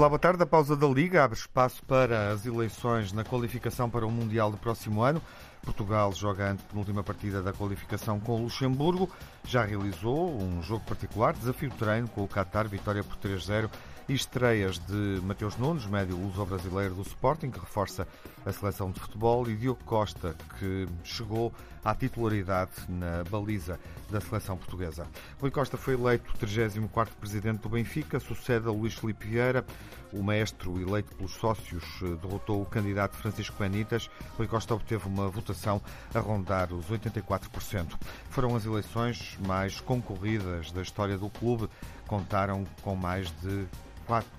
Olá, boa tarde. A pausa da Liga abre espaço para as eleições na qualificação para o Mundial do próximo ano. Portugal joga a última partida da qualificação com o Luxemburgo. Já realizou um jogo particular, desafio treino com o Qatar, vitória por 3-0 e estreias de Mateus Nunes, médio luso-brasileiro do Sporting, que reforça a seleção de futebol, e Diogo Costa, que chegou à titularidade na baliza da seleção portuguesa. Rui Costa foi eleito 34º presidente do Benfica, sucede a Luís Filipe Vieira. O maestro eleito pelos sócios derrotou o candidato Francisco Benitas. Rui Costa obteve uma votação a rondar os 84%. Foram as eleições mais concorridas da história do clube. Contaram com mais de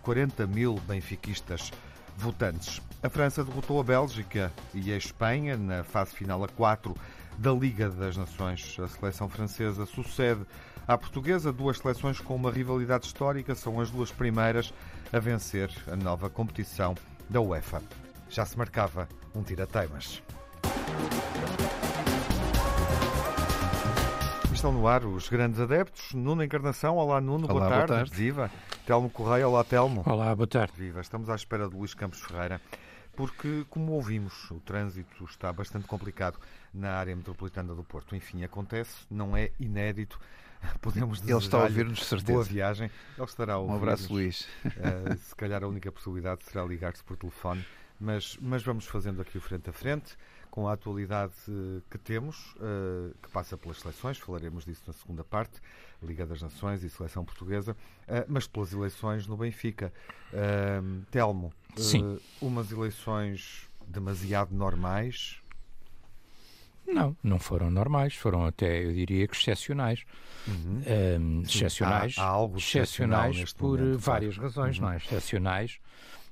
40 mil benfiquistas votantes. A França derrotou a Bélgica e a Espanha na fase final a 4 da Liga das Nações. A seleção francesa sucede à portuguesa, duas seleções com uma rivalidade histórica, são as duas primeiras a vencer a nova competição da UEFA. Já se marcava um tira-teimas. Estão no ar os grandes adeptos. Nuno Encarnação, olá Nuno, olá, boa, tarde. boa tarde. Viva. Telmo Correia, olá Telmo. Olá, boa tarde. Viva. Estamos à espera de Luís Campos Ferreira, porque, como ouvimos, o trânsito está bastante complicado na área metropolitana do Porto. Enfim, acontece, não é inédito. Podemos Ele está a ouvir-nos, certeza. Boa viagem. Ele estará a ouvir Um abraço, Luís. Uh, se calhar a única possibilidade será ligar-se por telefone, mas, mas vamos fazendo aqui o frente a frente com a atualidade que temos, que passa pelas seleções, falaremos disso na segunda parte, Liga das Nações e Seleção Portuguesa, mas pelas eleições no Benfica. Telmo, Sim. umas eleições demasiado normais? Não, não foram normais, foram até, eu diria que excepcionais. Uhum. Um, excepcionais, há, há algo excepcionais por momento, várias claro. razões, uhum. não é? Excepcionais.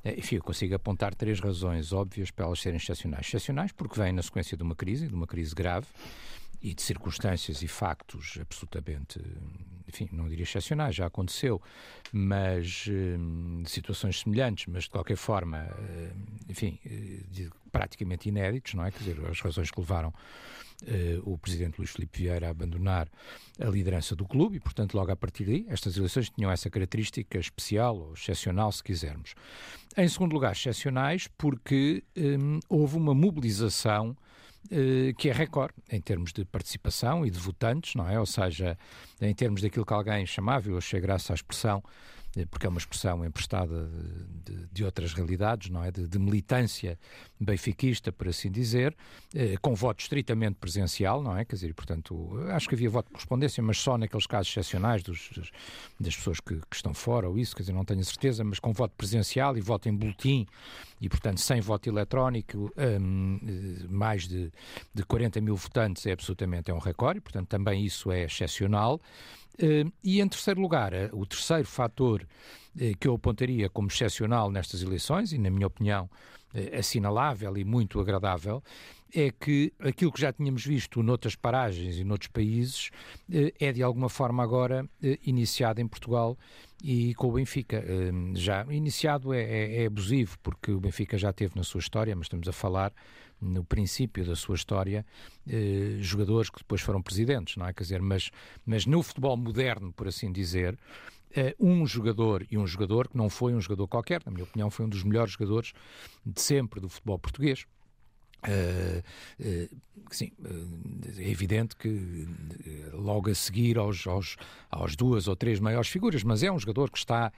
Enfim, eu consigo apontar três razões óbvias para elas serem excepcionais. Excepcionais porque vêm na sequência de uma crise, de uma crise grave, e de circunstâncias e factos absolutamente, enfim, não diria excepcionais, já aconteceu, mas de situações semelhantes, mas de qualquer forma, enfim, de, praticamente inéditos, não é? Quer dizer, as razões que levaram Uh, o presidente Luís Filipe Vieira a abandonar a liderança do clube e, portanto, logo a partir daí, estas eleições tinham essa característica especial ou excepcional, se quisermos. Em segundo lugar, excepcionais porque um, houve uma mobilização uh, que é recorde em termos de participação e de votantes, não é? Ou seja, em termos daquilo que alguém chamava, eu achei graça à expressão, porque é uma expressão emprestada de, de, outras realidades, não é? De, de, militância benfiquista, por assim dizer, eh, com voto estritamente presencial, não é? Quer dizer, portanto, acho que havia voto de correspondência, mas só naqueles casos excepcionais dos, das pessoas que, que, estão fora ou isso, quer dizer, não tenho certeza, mas com voto presencial e voto em boletim e, portanto, sem voto eletrónico, um, mais de, de 40 mil votantes é absolutamente é um recorde, portanto, também isso é excepcional. Uh, e em terceiro lugar, uh, o terceiro fator uh, que eu apontaria como excepcional nestas eleições, e na minha opinião assinalável e muito agradável, é que aquilo que já tínhamos visto noutras paragens e noutros países é de alguma forma agora iniciado em Portugal e com o Benfica. Já iniciado é, é, é abusivo, porque o Benfica já teve na sua história, mas estamos a falar no princípio da sua história, eh, jogadores que depois foram presidentes, não é? Quer dizer, mas, mas no futebol moderno, por assim dizer, eh, um jogador e um jogador que não foi um jogador qualquer, na minha opinião, foi um dos melhores jogadores de sempre do futebol português. Uh, uh, sim, uh, é evidente que logo a seguir aos, aos, aos, duas ou três maiores figuras, mas é um jogador que está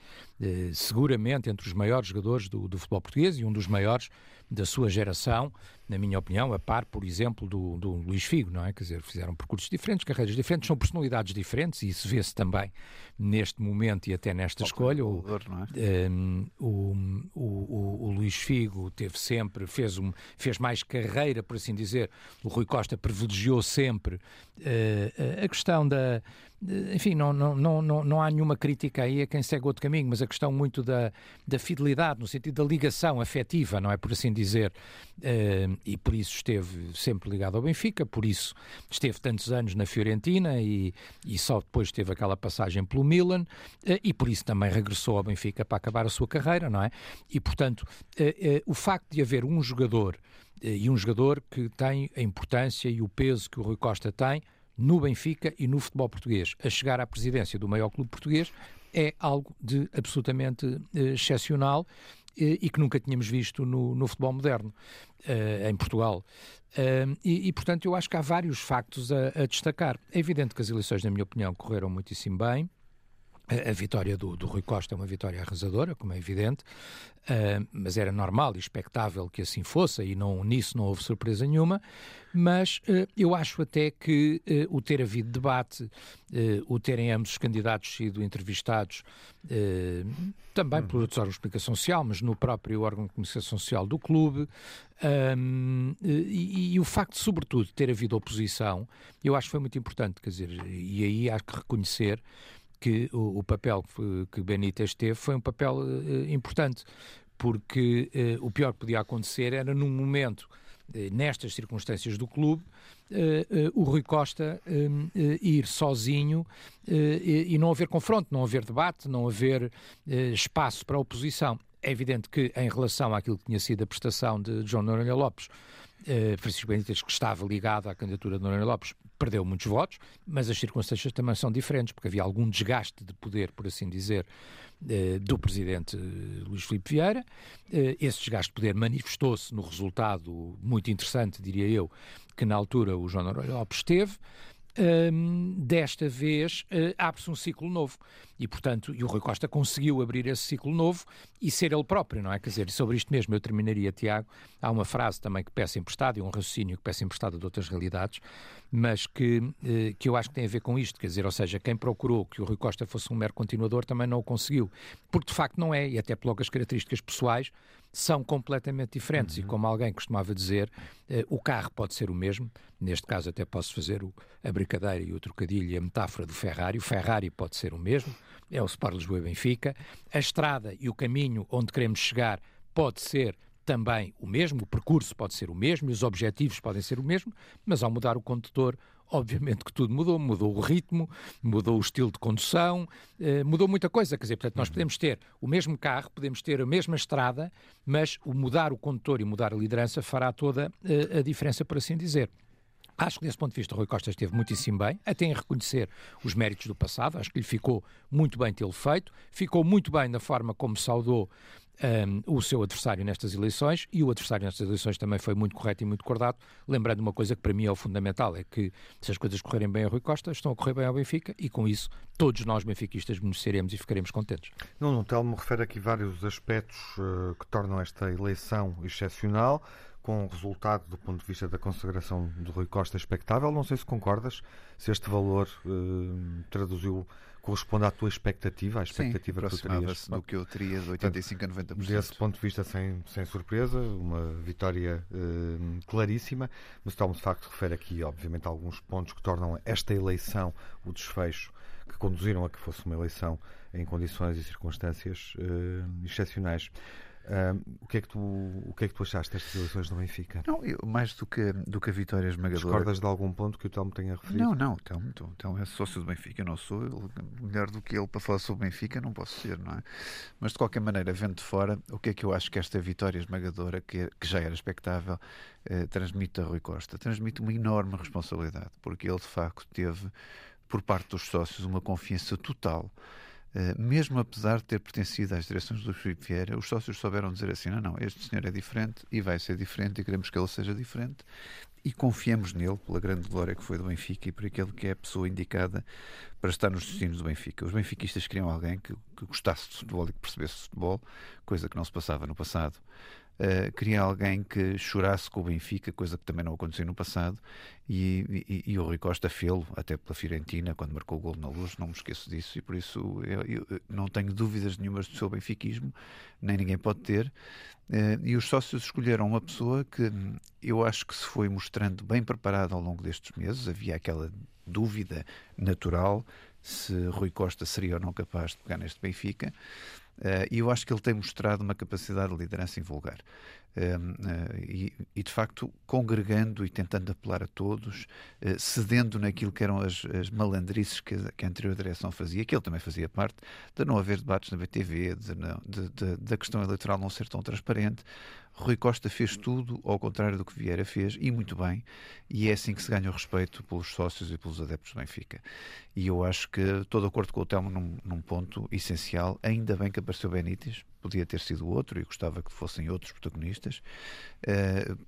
seguramente entre os maiores jogadores do, do, futebol português e um dos maiores da sua geração, na minha opinião, a par, por exemplo, do, do Luís Figo, não é? Quer dizer, fizeram percursos diferentes, carreiras diferentes, são personalidades diferentes e isso vê-se também neste momento e até nesta escolha. O, é? um, o, o, o, Luís Figo teve sempre, fez, um, fez mais carreira, por assim dizer. O Rui Costa privilegiou sempre uh, a questão da. Enfim, não, não, não, não, há nenhuma crítica aí a quem segue outro caminho, mas a questão muito da, da fidelidade, no sentido da ligação afetiva, não é? Por assim dizer. Uh, e por isso esteve sempre ligado ao Benfica, por isso esteve tantos anos na Fiorentina e, e só depois teve aquela passagem pelo Milan uh, e por isso também regressou ao Benfica para acabar a sua carreira, não é? E portanto, uh, o facto de haver um jogador e um jogador que tem a importância e o peso que o Rui Costa tem no Benfica e no futebol português, a chegar à presidência do maior clube português, é algo de absolutamente uh, excepcional e que nunca tínhamos visto no, no futebol moderno uh, em Portugal. Uh, e, e, portanto, eu acho que há vários factos a, a, destacar. É evidente que as eleições, na minha opinião, correram muitíssimo bem. A, vitória do, do, Rui Costa é uma vitória arrasadora, como é evidente, uh, mas era normal e expectável que assim fosse, e não, nisso não houve surpresa nenhuma. Mas uh, eu acho até que uh, o ter havido debate, o terem ambos os candidatos sido entrevistados, também uhum. por outros órgãos de comunicação social, mas no próprio órgão de comunicação social do clube, um, e, e, o facto, sobretudo, de ter havido oposição, eu acho que foi muito importante, quer dizer, e aí há que reconhecer que o, o papel que Benítez teve foi um papel uh, importante, porque uh, o pior que podia acontecer era num momento, uh, nestas circunstâncias do clube, o Rui Costa ir sozinho e, e, não haver confronto, não haver debate, não haver espaço para a oposição. É evidente que, em relação àquilo que tinha sido a prestação de João Noronha Lopes, Francisco Benítez, que estava ligado à candidatura de Noronha Lopes, perdeu muitos votos, mas as circunstâncias também são diferentes, porque havia algum desgaste de poder, por assim dizer, eh, do presidente Luís Filipe Vieira. Eh, esse desgaste de poder manifestou-se no resultado muito interessante, diria eu, que na altura o João Noronha Lopes teve um, desta vez uh, abre-se um ciclo novo. E, portanto, e o Rui Costa conseguiu abrir esse ciclo novo e ser ele próprio, não é? Quer dizer, sobre isto mesmo eu terminaria, Tiago. Há uma frase também que peça emprestada e um raciocínio que peça emprestado de outras realidades, mas que, uh, que eu acho que tem a ver com isto. Quer dizer, ou seja, quem procurou que o Rui Costa fosse um mero continuador também não o conseguiu. Porque, de facto, não é. E até por logo as características pessoais são completamente diferentes. Uhum. E como alguém costumava dizer, uh, o carro pode ser o mesmo, neste caso até posso fazer o, a brincadeira e o trocadilho e a metáfora do Ferrari. O Ferrari pode ser o mesmo, é o Sport Lisboa e Benfica. A estrada e o caminho onde queremos chegar pode ser também o mesmo, o percurso pode ser o mesmo e os objetivos podem ser o mesmo, mas ao mudar o condutor, obviamente que tudo mudou, mudou o ritmo, mudou o estilo de condução, eh, mudou muita coisa. Quer dizer, portanto, nós uhum. podemos ter o mesmo carro, podemos ter a mesma estrada, mas o mudar o condutor e mudar a liderança fará toda eh, a diferença, por assim dizer. Acho que, desse ponto de vista, o Rui Costa esteve muitíssimo bem, até em reconhecer os méritos do passado. Acho que lhe ficou muito bem tê-lo feito. Ficou muito bem na forma como saudou um, o seu adversário nestas eleições e o adversário nestas eleições também foi muito correto e muito cordato. Lembrando uma coisa que para mim é o fundamental: é que se as coisas correrem bem a Rui Costa, estão a correr bem ao Benfica e com isso todos nós benfiquistas beneficiaremos e ficaremos contentes. Não, não, Telmo refere aqui vários aspectos uh, que tornam esta eleição excepcional com o resultado do ponto de vista da consagração do Rui Costa expectável. Não sei se concordas, se este valor uh, traduziu corresponde à tua expectativa, à expectativa Sim, que tu terias. do que eu teria de 85 a 90%. Desse ponto de vista, sem, sem surpresa, uma vitória uh, claríssima, mas Tom de facto refere aqui, obviamente, alguns pontos que tornam esta eleição, o desfecho, que conduziram a que fosse uma eleição em condições e circunstâncias uh, excepcionais o, que é que tu, o que é que tu achaste destas eleições no Benfica? Não, eu, mais do que, do que a vitória esmagadora. Discordas de algum ponto que o Telmo tenha referido? Não, não, Telmo, Telmo é sócio do Benfica, eu não sou. melhor do que ele para falar sobre o Benfica não posso ser, não é? Mas de qualquer maneira, vendo de fora, o que é que eu acho que esta vitória esmagadora, que, que já era expectável, eh, transmite a Rui Costa? Transmite uma enorme responsabilidade, porque ele de facto teve, por parte dos sócios, uma confiança total mesmo apesar de ter pertencido às direções do Filipe Vieira, os sócios souberam dizer assim: não, não, este senhor é diferente e vai ser diferente e queremos que ele seja diferente e confiamos nele pela grande glória que foi do Benfica e por aquele que é a pessoa indicada para estar nos destinos do Benfica. Os benfiquistas queriam alguém que, que gostasse de futebol e que percebesse de futebol, coisa que não se passava no passado. Uh, queria alguém que chorasse com o Benfica, coisa que também não aconteceu no passado, e, e, e o Rui Costa fê-lo, até pela Fiorentina, quando marcou o gol na luz, não me esqueço disso, e por isso eu, eu não tenho dúvidas nenhumas do seu benfiquismo, nem ninguém pode ter. Uh, e os sócios escolheram uma pessoa que eu acho que se foi mostrando bem preparada ao longo destes meses, havia aquela dúvida natural se Rui Costa seria ou não capaz de pegar neste Benfica. E eu acho que ele tem mostrado uma capacidade de liderança invulgar. Uh, e, e, de facto congregando e tentando apelar a todos, uh, cedendo naquilo que eram as, as malandrices que, que, a anterior direção fazia, que ele também fazia parte, de não haver debates na BTV, da questão eleitoral não ser tão transparente. Rui Costa fez tudo ao contrário do que Vieira fez, e muito bem, e é assim que se ganha o respeito pelos sócios e pelos adeptos do Benfica. E eu acho que estou de acordo com o Telmo num, num ponto essencial, ainda bem que apareceu Benítez, podia ter sido outro e gostava que fossem outros protagonistas,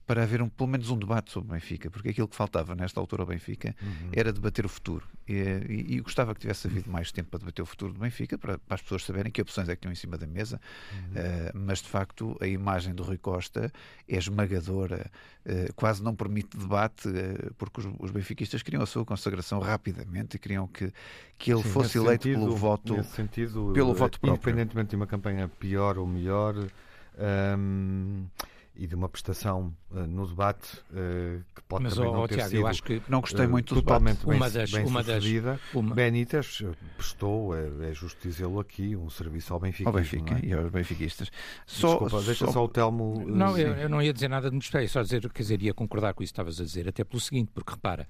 para haver um, pelo menos um debate sobre o Benfica, porque aquilo que faltava nesta altura ao Benfica uhum. era debater o futuro. E, e, e, gostava que tivesse havido mais tempo para debater o futuro do Benfica, para, para as pessoas saberem que opções é que tinham em cima da mesa, uhum. uh, mas de facto a imagem do Rui Costa é esmagadora, uh, quase não permite debate, porque os, os, benfiquistas queriam a sua consagração rapidamente e queriam que, que ele Sim, fosse eleito sentido, pelo voto, sentido, pelo voto próprio. Independentemente de uma campanha pior ou melhor. Um, e de uma prestação uh, no debate uh, que pode Mas, também oh, não ter Tiago, sido eu acho que não gostei muito uh, totalmente bem, uma das, bem uma sucedida. Das, uma... Benítez prestou, é, é justo dizê-lo aqui, um serviço ao Benfica. Ao Benfica é? e aos benfiquistas. Só, Desculpa, só... deixa só o Telmo... Não, eu, eu, não ia dizer nada de muito só dizer, quer dizer, ia concordar com isso que estavas a dizer, até pelo seguinte, porque repara,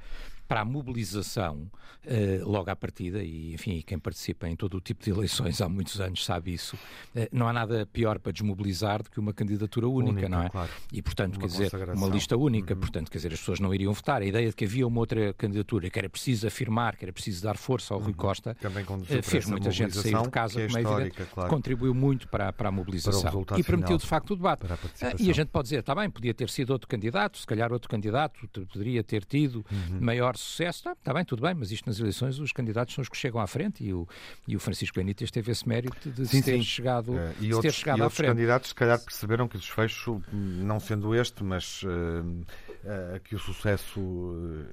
para a mobilização uh, logo à partida, e enfim, quem participa em todo o tipo de eleições há muitos anos sabe isso, uh, não há nada pior para desmobilizar do que uma candidatura única, única não é? Claro. E portanto, uma quer dizer, uma lista única, uhum. portanto, quer dizer, as pessoas não iriam votar. A ideia de que havia uma outra candidatura, que era preciso afirmar, que era preciso dar força ao Rui uhum. Costa, uh, fez muita gente sair de casa, é como é evidente, claro. contribuiu muito para, para a mobilização para e permitiu de facto o debate. A e a gente pode dizer, está bem, podia ter sido outro candidato, se calhar outro candidato poderia ter tido uhum. maior sucesso, está, está bem, tudo bem, mas isto nas eleições os candidatos são os que chegam à frente e o, e o Francisco Benítez teve esse mérito de sim, ter sim. chegado, uh, e outros, ter chegado e à outros frente. candidatos se calhar perceberam que o desfecho, não sendo este, mas uh, uh, que o sucesso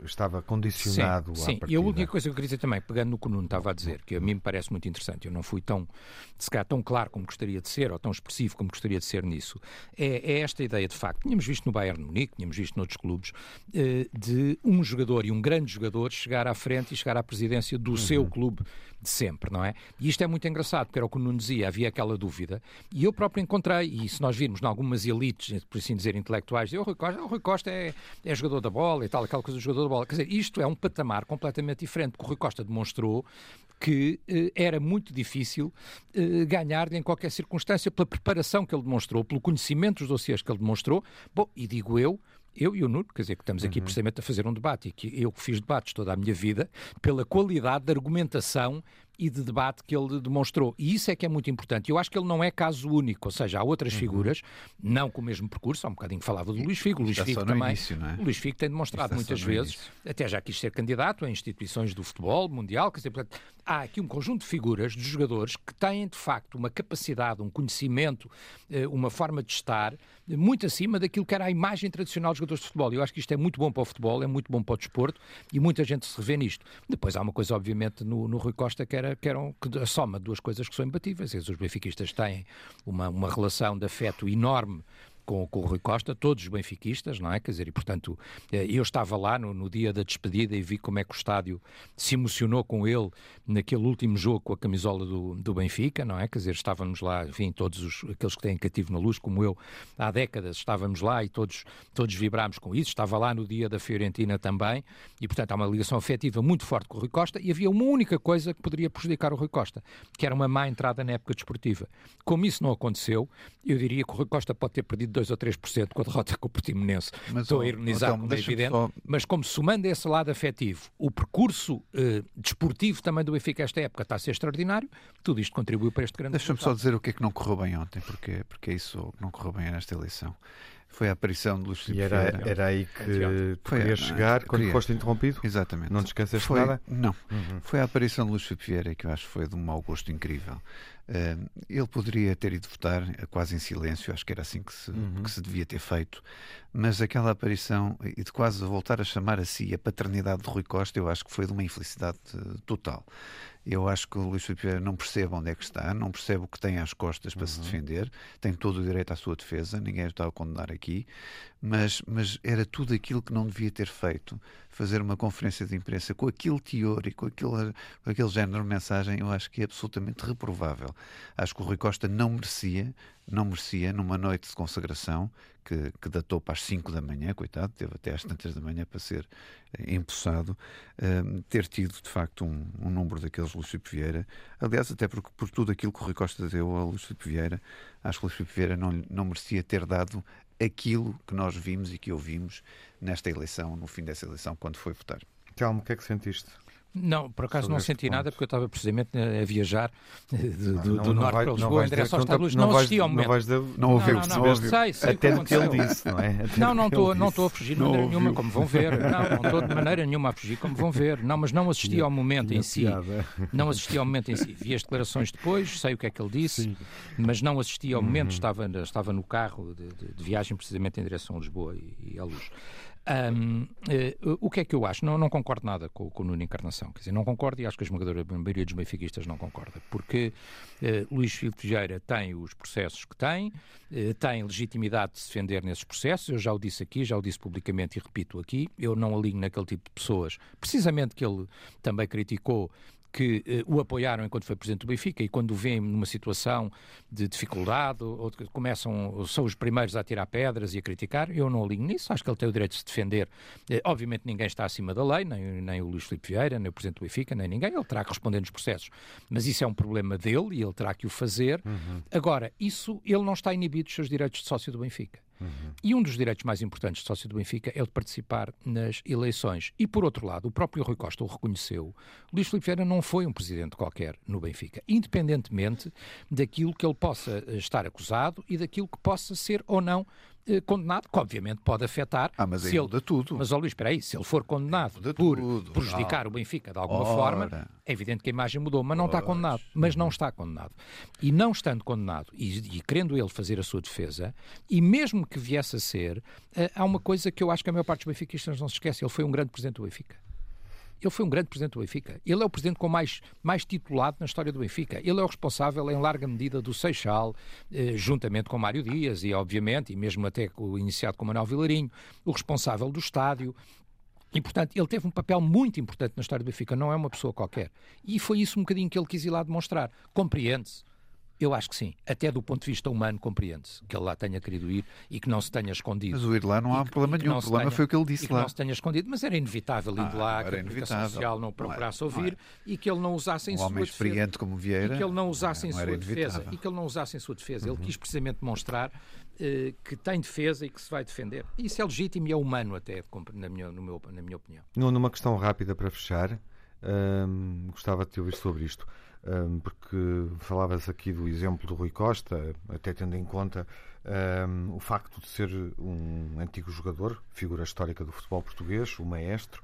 estava condicionado sim, sim. E a última coisa que eu queria dizer também, pegando no que o Nuno estava a dizer, que a mim me parece muito interessante, eu não fui tão, se calhar, tão claro como gostaria de ser, ou tão expressivo como gostaria de ser nisso, é, é esta ideia de facto, tínhamos visto no Bayern Munique, tínhamos visto noutros clubes, de um jogador e um grande jogador chegar à frente e chegar à presidência do uhum. seu clube de sempre, não é? E isto é muito engraçado, porque era o que o Nuno dizia, havia aquela dúvida, e eu próprio encontrei, e se nós virmos em algumas elites, por assim dizer, intelectuais, o Rui Costa, o Rui Costa é, é jogador da bola e tal, aquela coisa do jogador da bola. Quer dizer, isto é um patamar completamente diferente, porque o Rui Costa demonstrou que eh, era muito difícil eh, ganhar-lhe em qualquer circunstância pela preparação que ele demonstrou, pelo conhecimento dos dossiês que ele demonstrou. Bom, e digo eu, eu e o Nuno, quer dizer, que estamos aqui uhum. precisamente a fazer um debate, e que eu que fiz debates toda a minha vida, pela qualidade de argumentação e de debate que ele demonstrou. E isso é que é muito importante. Eu acho que ele não é caso único, ou seja, há outras uhum. figuras, não com o mesmo percurso, há um bocadinho falava do Luís Figo, o Luís Figo também. Início, é? Luís Figo tem demonstrado muitas vezes, início. até já quis ser candidato a instituições do futebol mundial, quer dizer, portanto, há aqui um conjunto de figuras, de jogadores, que têm de facto uma capacidade, um conhecimento, eh, uma forma de estar muito acima daquilo que era a imagem tradicional dos jogadores de futebol. Eu acho que isto é muito bom para o futebol, é muito bom para o desporto e muita gente se revê nisto. Depois há uma coisa, obviamente, no, no Rui Costa que era, que eram que a soma de duas coisas que são imbatíveis. Os benfiquistas têm uma, uma relação de afeto enorme com, com o Rui Costa, todos os benfiquistas, não é? Quer dizer, e portanto, eh, eu estava lá no, no, dia da despedida e vi como é que o estádio se emocionou com ele naquele último jogo com a camisola do, do Benfica, não é? Quer dizer, estávamos lá, enfim, todos os, aqueles que têm cativo na luz, como eu, há décadas estávamos lá e todos, todos vibrámos com isso. Estava lá no dia da Fiorentina também e, portanto, há uma ligação afetiva muito forte com o Rui Costa e havia uma única coisa que poderia prejudicar o Rui Costa, que era uma má entrada na época desportiva. Como isso não aconteceu, eu diria que o Rui Costa pode ter perdido 2 ou 3% com a derrota com o Portimonense. Mas, Estou a ironizar, então, como é evidente. Só... Mas como somando esse lado afetivo, o percurso eh, desportivo também do Benfica esta época está a ser extraordinário, tudo isto contribuiu para este grande Deixa-me só dizer o que é que não correu bem ontem, porque, porque é isso que não correu bem nesta eleição foi a aparição de Luís Filipe era, era aí que tu querias chegar quando queria. foste interrompido? Exatamente. Não te esqueceste foi, nada? Não. Uhum. Foi a aparição de Luís Filipe Vieira que eu acho que foi de um mau gosto incrível. Ele poderia ter ido votar eh, quase em silêncio, acho que era assim que se, uhum. que se devia ter feito, mas aquela aparição e de quase voltar a chamar a si a paternidade de Rui Costa, eu acho que foi de uma infelicidade uh, total. Eu acho que o Luís Filipe Vieira não percebe onde é que está, não percebe o que tem às costas para uhum. se defender, tem todo o direito à sua defesa, ninguém o está a condenar aqui, mas, mas era tudo aquilo que não devia ter feito fazer uma conferência de imprensa com aquele teor e com aquele, com aquele género de mensagem, eu acho que é absolutamente reprovável. Acho que o Rui Costa não merecia, não merecia, numa noite de consagração, que, que datou para as 5 da manhã, coitado, teve até às tantas da manhã para ser eh, empossado, uh, ter tido de facto um, um número daqueles Lúcio Vieira. Aliás, até porque por tudo aquilo que o Rui Costa deu ao Lúcio Vieira, acho que o Lúcio Vieira não, não merecia ter dado aquilo que nós vimos e que ouvimos nesta eleição, no fim dessa eleição, quando foi votar. Telmo, o que é que sentiste? Não, por acaso não senti ponto. nada porque eu estava precisamente a viajar do, do, não, do não norte vai, para Lisboa em direção ao Estado de Luz. Não, não assisti ao momento. Não, vais de, não ouviu, não, não, não, sei, sei Até do que ele disse, não é? Até não, não estou, não estou a fugir de maneira nenhuma, como vão ver. Não, não estou de maneira nenhuma a fugir, como vão ver. Não, mas não assisti ao momento em si. Não assisti ao momento em si. Vi as declarações depois, sei o que é que ele disse, mas não assisti ao momento. Uhum. Estava, estava no carro de, de, de viagem precisamente em direção a Lisboa e, e à Luz. Um, uh, eh, o que é que eu acho? Não, não concordo nada com, com o Nuno Encarnação. Quer dizer, não concordo e acho que a esmagadora maioria dos benfiquistas não concorda. Porque uh, Luís Filipe Vieira tem os processos que tem, uh, tem legitimidade de se defender nesses processos. Eu já o disse aqui, já o disse publicamente e repito aqui. Eu não alinho naquele tipo de pessoas, precisamente que ele também criticou que eh, o apoiaram enquanto foi presidente do Benfica e quando o vêem numa situação de dificuldade ou, começam, são os primeiros a tirar pedras e a criticar, eu não alinho nisso, acho que ele tem o direito de se defender. Eh, obviamente ninguém está acima da lei, nem, nem o Luís Filipe Vieira, nem o presidente do Benfica, nem ninguém, ele terá que responder nos processos. Mas isso é um problema dele e ele terá que o fazer. Uhum. Agora, isso, ele não está inibido dos seus direitos de sócio do Benfica. Uhum. E um dos direitos mais importantes de sócio do Benfica é o de participar nas eleições. E, por outro lado, o próprio Rui Costa o reconheceu. Luís Filipe Vieira não foi um presidente qualquer no Benfica, independentemente daquilo que ele possa eh, estar acusado e daquilo que possa ser ou não condenado, que obviamente pode afetar. Ah, mas aí ele, muda tudo. Mas, ó Luís, espera aí, se ele for condenado por tudo. prejudicar o Benfica de alguma Ora. forma, é evidente que a imagem mudou, mas não está condenado. Mas não está condenado. E não estando condenado, e, e querendo ele fazer a sua defesa, e mesmo que viesse a ser, uh, há uma coisa que eu acho que a maior parte dos benfiquistas não se esquece, ele foi um grande presidente do Benfica. Ele foi um grande presidente do Benfica. Ele é o presidente com mais, mais titulado na história do Benfica. Ele é o responsável, em larga medida, do Seixal, eh, juntamente com Mário Dias e, obviamente, e mesmo até iniciado com Manuel Vilarinho, o responsável do estádio. E, portanto, ele teve um papel muito importante na história do Benfica, não é uma pessoa qualquer. E foi isso um bocadinho que ele quis ir lá demonstrar. Compreende-se eu acho que sim. Até do ponto de vista humano, compreende-se que ele lá tenha querido ir e que não se tenha escondido. Mas o ir lá não há problema nenhum. O problema tenha, foi o que ele disse e que lá. não se tenha escondido, mas era inevitável ir ah, lá, que a comunicação social não procurasse não ouvir não e que ele não usasse em um sua homem defesa. experiente como Vieira. E que ele não usasse em sua defesa. E que ele não usasse em sua defesa. Uhum. Ele quis precisamente demonstrar uh, que tem defesa e que se vai defender. Isso é legítimo e é humano até, na minha, no meu, na minha opinião. Numa questão rápida para fechar, hum, gostava de te ouvir sobre isto porque falavas aqui do exemplo do Rui Costa, até tendo em conta um, o facto de ser um antigo jogador, figura histórica do futebol português, o maestro,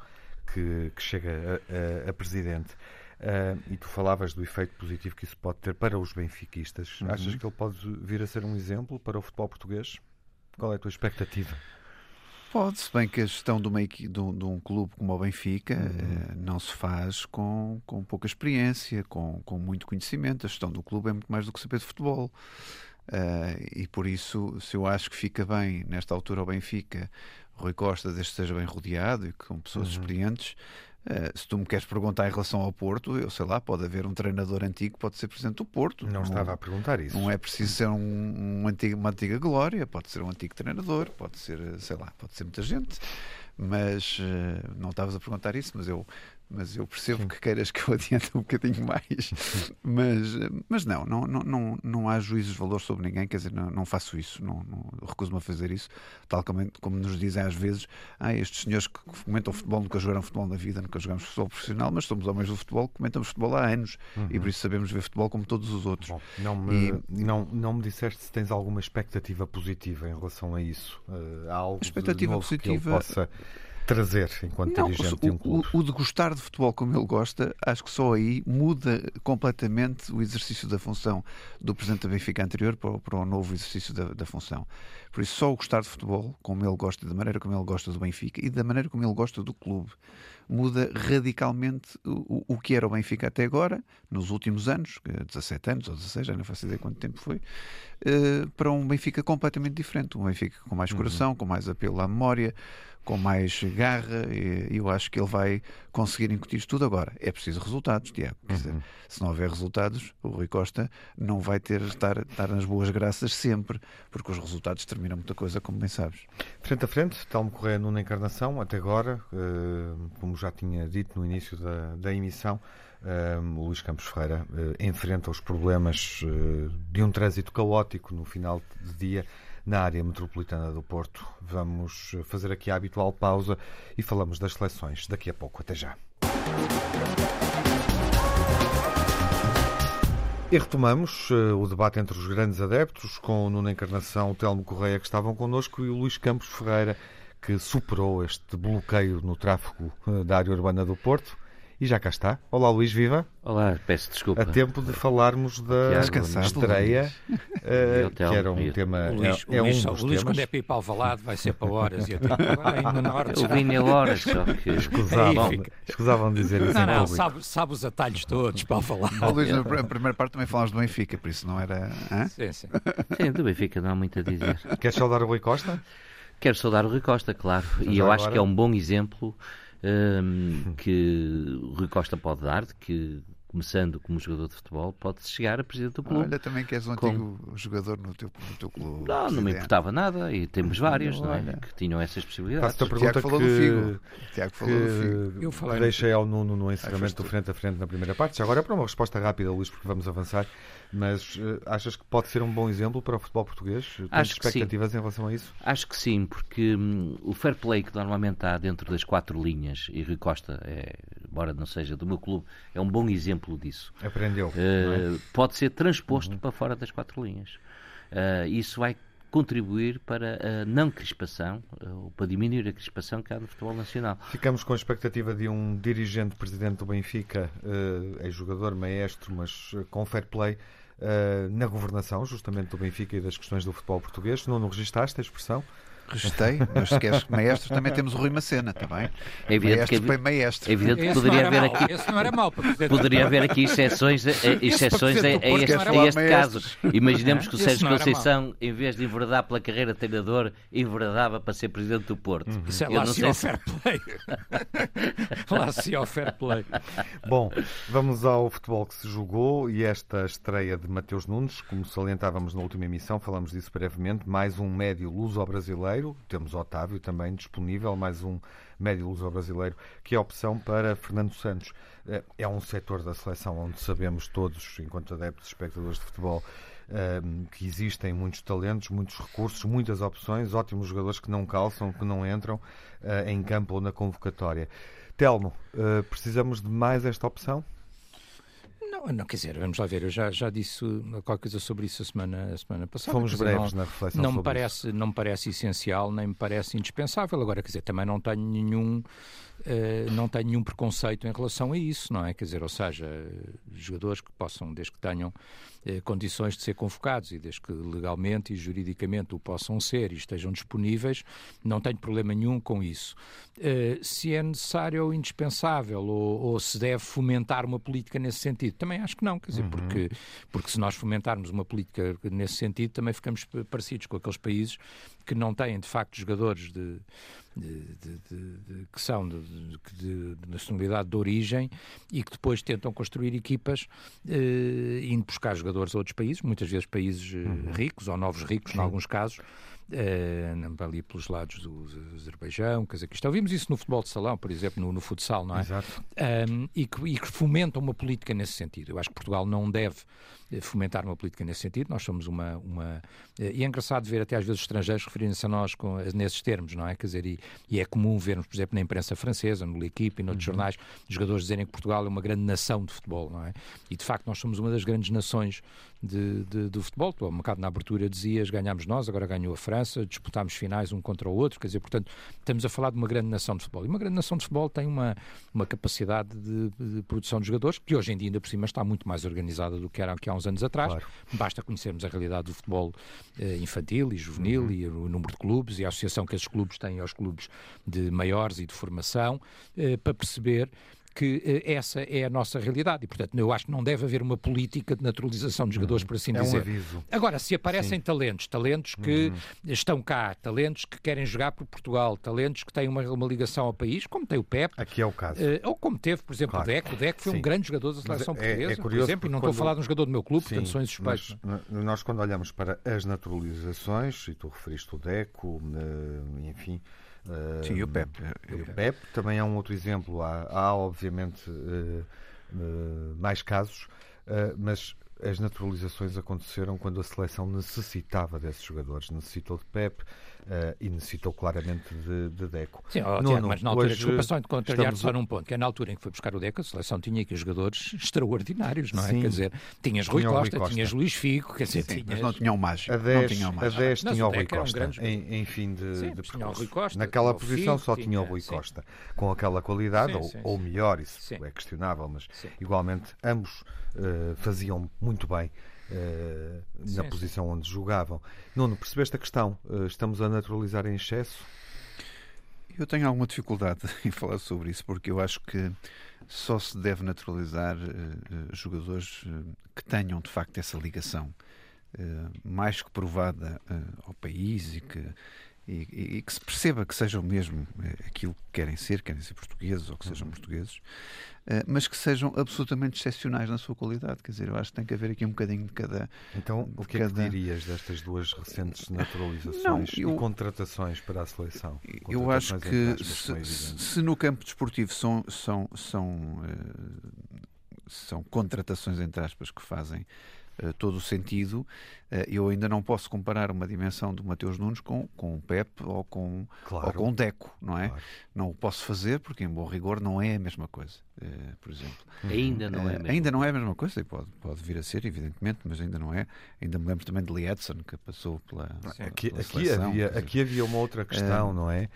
que, que chega a, a, a presidente. Uh, e tu falavas do efeito positivo que isso pode ter para os benfiquistas. Uhum. Achas que ele pode vir a ser um exemplo para o futebol português? Qual é a tua expectativa? Pode, se bem que a gestão de, uma, de, um, de um clube como o Benfica uhum. eh, não se faz com, com pouca experiência, com, com muito conhecimento. A gestão do clube é muito mais do que saber de futebol. Uh, e por isso, se eu acho que fica bem, nesta altura, o Benfica, Rui Costa, desde que esteja bem rodeado e com pessoas uhum. experientes, Uh, se tu me queres perguntar em relação ao Porto, eu sei lá, pode haver um treinador antigo que pode ser presidente do Porto. Não, não estava a perguntar isso. Não é preciso ser um, um antigo, uma antiga glória, pode ser um antigo treinador, pode ser, sei lá, pode ser muita gente. Mas uh, não estavas a perguntar isso, mas eu mas eu percebo Sim. que queiras que eu adiante um bocadinho mais. mas, mas não, não, não, não, há juízos de valor sobre ninguém, quer dizer, não, não faço isso, não, não recuso-me a fazer isso, tal como, como nos dizem às vezes, ah, estes senhores que comentam futebol nunca jogaram futebol na vida, nunca jogamos futebol profissional, mas somos homens do futebol, comentamos futebol há anos uhum. e por isso sabemos ver futebol como todos os outros. Bom, não, me, e, não, não me disseste se tens alguma expectativa positiva em relação a isso. Uh, há algo expectativa de positiva que ele possa trazer enquanto não, dirigente de um clube. O, o de gostar de futebol como ele gosta, acho que só aí muda completamente o exercício da função do presidente da Benfica anterior para para o novo exercício da, da, função. Por isso, só o gostar de futebol, como ele gosta, da maneira como ele gosta do Benfica e da maneira como ele gosta do clube, muda radicalmente o, o que era o Benfica até agora, nos últimos anos, 17 anos ou 16, já não faço ideia quanto tempo foi, uh, para um Benfica completamente diferente. Um Benfica com mais uhum. coração, uhum. com mais apelo à memória, com mais garra, e eu acho que ele vai conseguir incutir isto tudo agora. É preciso resultados, Tiago. Quer dizer, uhum. se não houver resultados, o Rui Costa não vai ter estar, estar nas boas graças sempre, porque os resultados determinam muita coisa, como bem sabes. Frente a frente, Telmo Correia numa encarnação, até agora, eh, como já tinha dito no início da, da emissão, o Luís Campos Ferreira uh, enfrenta os problemas uh, de um trânsito caótico no final de dia na área metropolitana do Porto. Vamos fazer aqui a habitual pausa e falamos das seleções daqui a pouco. Até já. E retomamos uh, o debate entre os grandes adeptos, com o Nuno Encarnação, o Telmo Correia, que estavam connosco, e o Luís Campos Ferreira, que superou este bloqueio no tráfego uh, da área urbana do Porto e já cá está. Olá, Luís, viva. Olá, peço desculpa. A tempo de falarmos da estreia, uh, que era um tema. O Luís, é, é Luís, um o Luís quando é para ir para Alvalade, vai ser para horas. E eu, hora eu vim a horas, só que. Escusavam, escusavam dizer isso. Não, não, sabe, sabe, os atalhos todos para Alvalade. Oh, Luís, na primeira parte também falámos do Benfica, por isso não era. Hã? Sim, sim. Sim, do Benfica não há muito a dizer. Queres saudar o Rui Costa? Quero saudar o Rui Costa, claro. Mas e eu agora... acho que é um bom exemplo um, que o Rui Costa pode dar, de que começando como jogador de futebol, pode chegar a presidente do clube. Olha, também que és um antigo com... jogador no teu, no teu clube. Não, não me importava nada e temos vários não é? que tinham essas possibilidades. Faço-te a pergunta Tiago falou que... do Figo. Tiago falou que... do Figo. Eu falei... Deixei ao Nuno no encerramento do frente a frente na primeira parte. Já agora é para uma resposta rápida, Luís, porque vamos avançar. Mas uh, achas que pode ser um bom exemplo para o futebol português? Tens Acho expectativas em relação a isso? Acho que sim, porque hum, o fair play que normalmente está dentro das quatro linhas, e Rui Costa, é, embora não seja do meu clube, é um bom exemplo disso. Aprendeu. Uh, é? Pode ser transposto uhum. para fora das quatro linhas. Uh, isso vai contribuir para a não crispação, ou para diminuir a crispação que há no futebol nacional. Ficamos com a expectativa de um dirigente presidente do Benfica, uh, ex-jogador, maestro, mas com fair play, na governação, justamente do Benfica e das questões do futebol português. Não, não registaste a expressão? Registrei, mas se queres maestro, também temos o Rui Macena, também. É evidente maestro que, foi maestro. É evidente que poderia haver aqui. Esse não era mau, poderia haver aqui exceções, exceções a, a, este, a este caso. Imaginemos que o Sérgio Conceição, em vez de enverdar pela carreira de treinador, enverdava para ser presidente do Porto. Uhum. Isso é lá se fair play. lá se fair play. Bom, vamos ao futebol que se jogou e esta estreia de Mateus Nunes, como salientávamos na última emissão, falamos disso brevemente, mais um médio luso-brasileiro brasileiro, temos Otávio também disponível, mais um médio luso brasileiro, que é a opção para Fernando Santos. Eh, é um setor da seleção onde sabemos todos, enquanto adeptos e espectadores de futebol, ehm, que existem muitos talentos, muitos recursos, muitas opções, ótimos jogadores que não calçam, que não entram eh, em campo ou na convocatória. Telmo, eh, precisamos de mais esta opção? Não, não, quer dizer, vamos lá ver, eu já, já disse qualquer coisa sobre isso a semana, a semana passada. Fomos dizer, breves não, na reflexão não me parece, isso. Não me parece essencial, nem me parece indispensável. Agora, quer dizer, também não tenho nenhum uh, não tem nenhum preconceito em relação a isso, não é? Quer dizer, ou seja, jogadores que possam, desde que tenham uh, condições de ser convocados e desde que legalmente e juridicamente o possam ser e estejam disponíveis, não tenho problema nenhum com isso. Uh, se é necessário ou indispensável ou, ou, se deve fomentar uma política nesse sentido, também acho que não, quer dizer, uhum. porque, porque se nós fomentarmos uma política nesse sentido, também ficamos parecidos com aqueles países que não têm, de facto, jogadores de de, de, que são de, nacionalidade de origem e que depois tentam construir equipas eh, indo buscar jogadores a outros países, muitas vezes países eh, uhum. ricos ou novos ricos, Sim. em alguns casos, uh, ali pelos lados do Azerbaijão, Cazaquistão. Vimos isso no futebol de salão, por exemplo, no, no futsal, não é? Exato. Um, e, que, e que fomentam uma política nesse sentido. Eu acho que Portugal não deve eh, fomentar uma política nesse sentido. Nós somos uma. uma eh, e é engraçado ver até às vezes estrangeiros referirem-se a nós com, nesses termos, não é? Quer dizer, e, e, é comum vermos, por exemplo, na imprensa francesa, no L'Equipe e noutros uhum. jornais, jogadores dizerem que Portugal é uma grande nação de futebol, não é? E de facto nós somos uma das grandes nações de, de, do futebol. Tu, um bocado na abertura dizias, ganhámos nós, agora ganhou a França, disputámos finais um contra o outro, quer dizer, portanto, estamos a falar de uma grande nação de futebol. E uma grande nação de futebol tem uma, uma capacidade de, de produção de jogadores que hoje em dia, ainda por cima, está muito mais organizada do que era há uns anos atrás. Claro. Basta conhecermos a realidade do futebol eh, infantil e juvenil uhum. e o número de clubes e a associação que esses clubes têm aos clubes de maiores e de formação, eh, para perceber que uh, essa é a nossa realidade e, portanto, eu acho que não deve haver uma política de naturalização de jogadores, por assim é dizer. Um aviso. Agora, se aparecem Sim. talentos, talentos que uhum. estão cá, talentos que querem jogar por Portugal, talentos que têm uma, uma ligação ao país, como tem o Pep. Aqui é o caso. Uh, ou como teve, por exemplo, claro. o Deco. O Deco foi Sim. um grande jogador da seleção é, portuguesa, é por exemplo, e não quando... estou a falar de um jogador do meu clube, Sim, portanto são insuspeitos. nós, quando olhamos para as naturalizações, e tu referiste o Deco, uh, enfim. Sim, e o Pep. E o Pep também é um outro exemplo. Há, há obviamente, mais casos, mas as naturalizações aconteceram quando a seleção necessitava desses jogadores, necessitou de Pep uh, e necessitou claramente de, de Deco. Sim, oh, Tiago, mas na altura, desculpa só de contrariar só num ponto, que é na altura em que foi buscar o Deco, a seleção tinha aqui jogadores extraordinários, não é? Sim. Quer dizer, tinhas Rui, tinha Costa, Rui Costa, tinhas Luís Figo, quer dizer, Sim, tinhas... mas não tinham mais. A 10, tinham mais. A 10 tinha o Rui Costa, um em, em, fim de, sim, de tinha o Rui Costa, Naquela posição Figo, só tinha, o Rui Costa, com aquela qualidade, ou, ou melhor, isso é questionável, mas igualmente ambos uh, faziam muito bem. Uh, na sim, posição onde jogavam. Nuno, percebeste a questão? Uh, estamos a naturalizar em excesso? Eu tenho alguma dificuldade em falar sobre isso, porque eu acho que só se deve naturalizar uh, jogadores que tenham de facto essa ligação mais que provada ao país e que e, e, que se perceba que sejam mesmo eh, aquilo que querem ser, querem ser portugueses ou que sejam uhum. portugueses, uh, mas que sejam absolutamente excepcionais na sua qualidade. Quer dizer, eu acho que tem que haver aqui um bocadinho de cada. Então, o que cada... é que dirias destas duas recentes naturalizações Não, eu... e contratações para a seleção? Eu acho que se, se, no campo desportivo são, são, são, uh, são contratações, entre aspas, que fazem todo o sentido. Uh, eu ainda não posso comparar uma dimensão do Mateus Nunes com, com o Pep ou com, claro. ou com o Deco, não é? Claro. Não o posso fazer porque, em bom rigor, não é a mesma coisa, uh, por exemplo. Ainda não é a mesma Ainda não é a mesma coisa, e pode, pode vir a ser, evidentemente, mas ainda não é. Ainda me lembro também de Lee Edson, que passou pela. Aqui, pela aqui, havia, aqui havia uma outra questão, não é?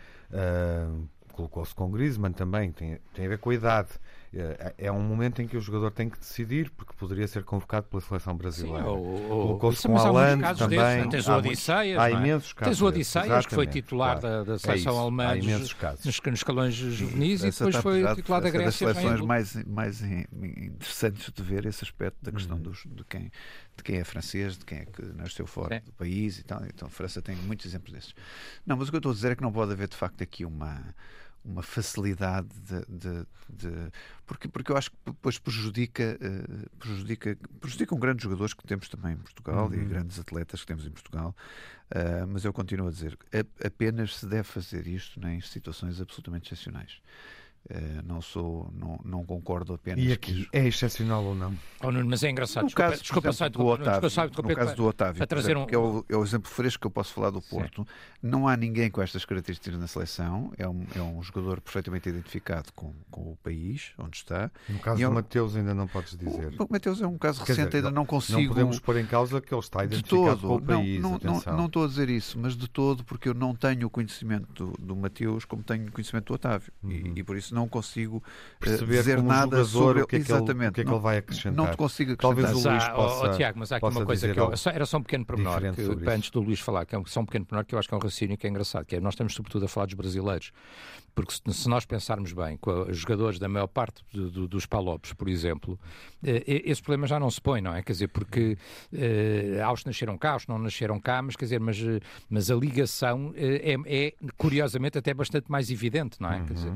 colocou-se com Griezmann também, tem, tem a ver com a idade. É, é um momento em que o jogador tem que decidir, porque poderia ser convocado pela seleção brasileira. Colocou-se com Alan também. Desses, tens o Odisseias, há, imensos casos. Tens o Odisseias, que foi titular claro. da, da, seleção é alemã há imensos casos. Nos, nos escalões juvenis e depois foi titular da Grécia. das seleções mais, mais interessantes de ver esse aspecto da questão uhum. dos, de, quem, de quem é francês, de quem é que nasceu fora é. do país e tal. Então a França tem muitos exemplos desses. Não, mas o que eu estou a dizer é que não pode haver de facto aqui uma uma facilidade de, de, de, porque porque eu acho que depois prejudica uh, prejudica prejudicam grandes jogadores que temos também em Portugal uhum. e grandes atletas que temos em Portugal uh, mas eu continuo a dizer apenas se deve fazer isto né, em situações absolutamente excepcionais Uh, não sou, não, não concordo apenas. E aqui é excepcional ou não? Oh, Nuno, mas é engraçado. No desculpa, caso, desculpa, exemplo, do Otávio, desculpa, no caso do Otávio, trazer exemplo, um... que é o, é o, exemplo fresco que eu posso falar do Porto, Sim. não há ninguém com estas características na seleção. É um, é um jogador perfeitamente identificado com, com o país onde está. No caso e do é, Mateus ainda não podes dizer. O, o Mateus é um caso Quer recente, dizer, ainda não consigo. Não podemos pôr em causa que ele está identificado todo, com o país. Não, não, não, não, estou a dizer isso, mas de todo porque eu não tenho o conhecimento do, do Mateus como tenho o conhecimento do Otávio uhum. e, e por isso não consigo perceber dizer nada sobre o que é que, exatamente, ele, o que, é que ele vai acrescentar. Não te consigo acrescentar. Talvez o Luís possa, oh, oh, Tiago, mas há aqui uma coisa que eu, era só um pequeno pormenor, que, antes do Luís falar, que é só um pequeno pormenor que eu acho que é um raciocínio que é engraçado, que é nós estamos sobretudo a falar dos brasileiros, porque se, se nós pensarmos bem, com os jogadores da maior parte do, do, dos Palopes, por exemplo, eh, esse problema já não se põe, não é? Quer dizer, porque eh, aos nasceram cá, aos não nasceram cá, mas quer dizer, mas, eh, mas a ligação eh, é, é, curiosamente até bastante mais evidente, não é? Uhum, quer dizer,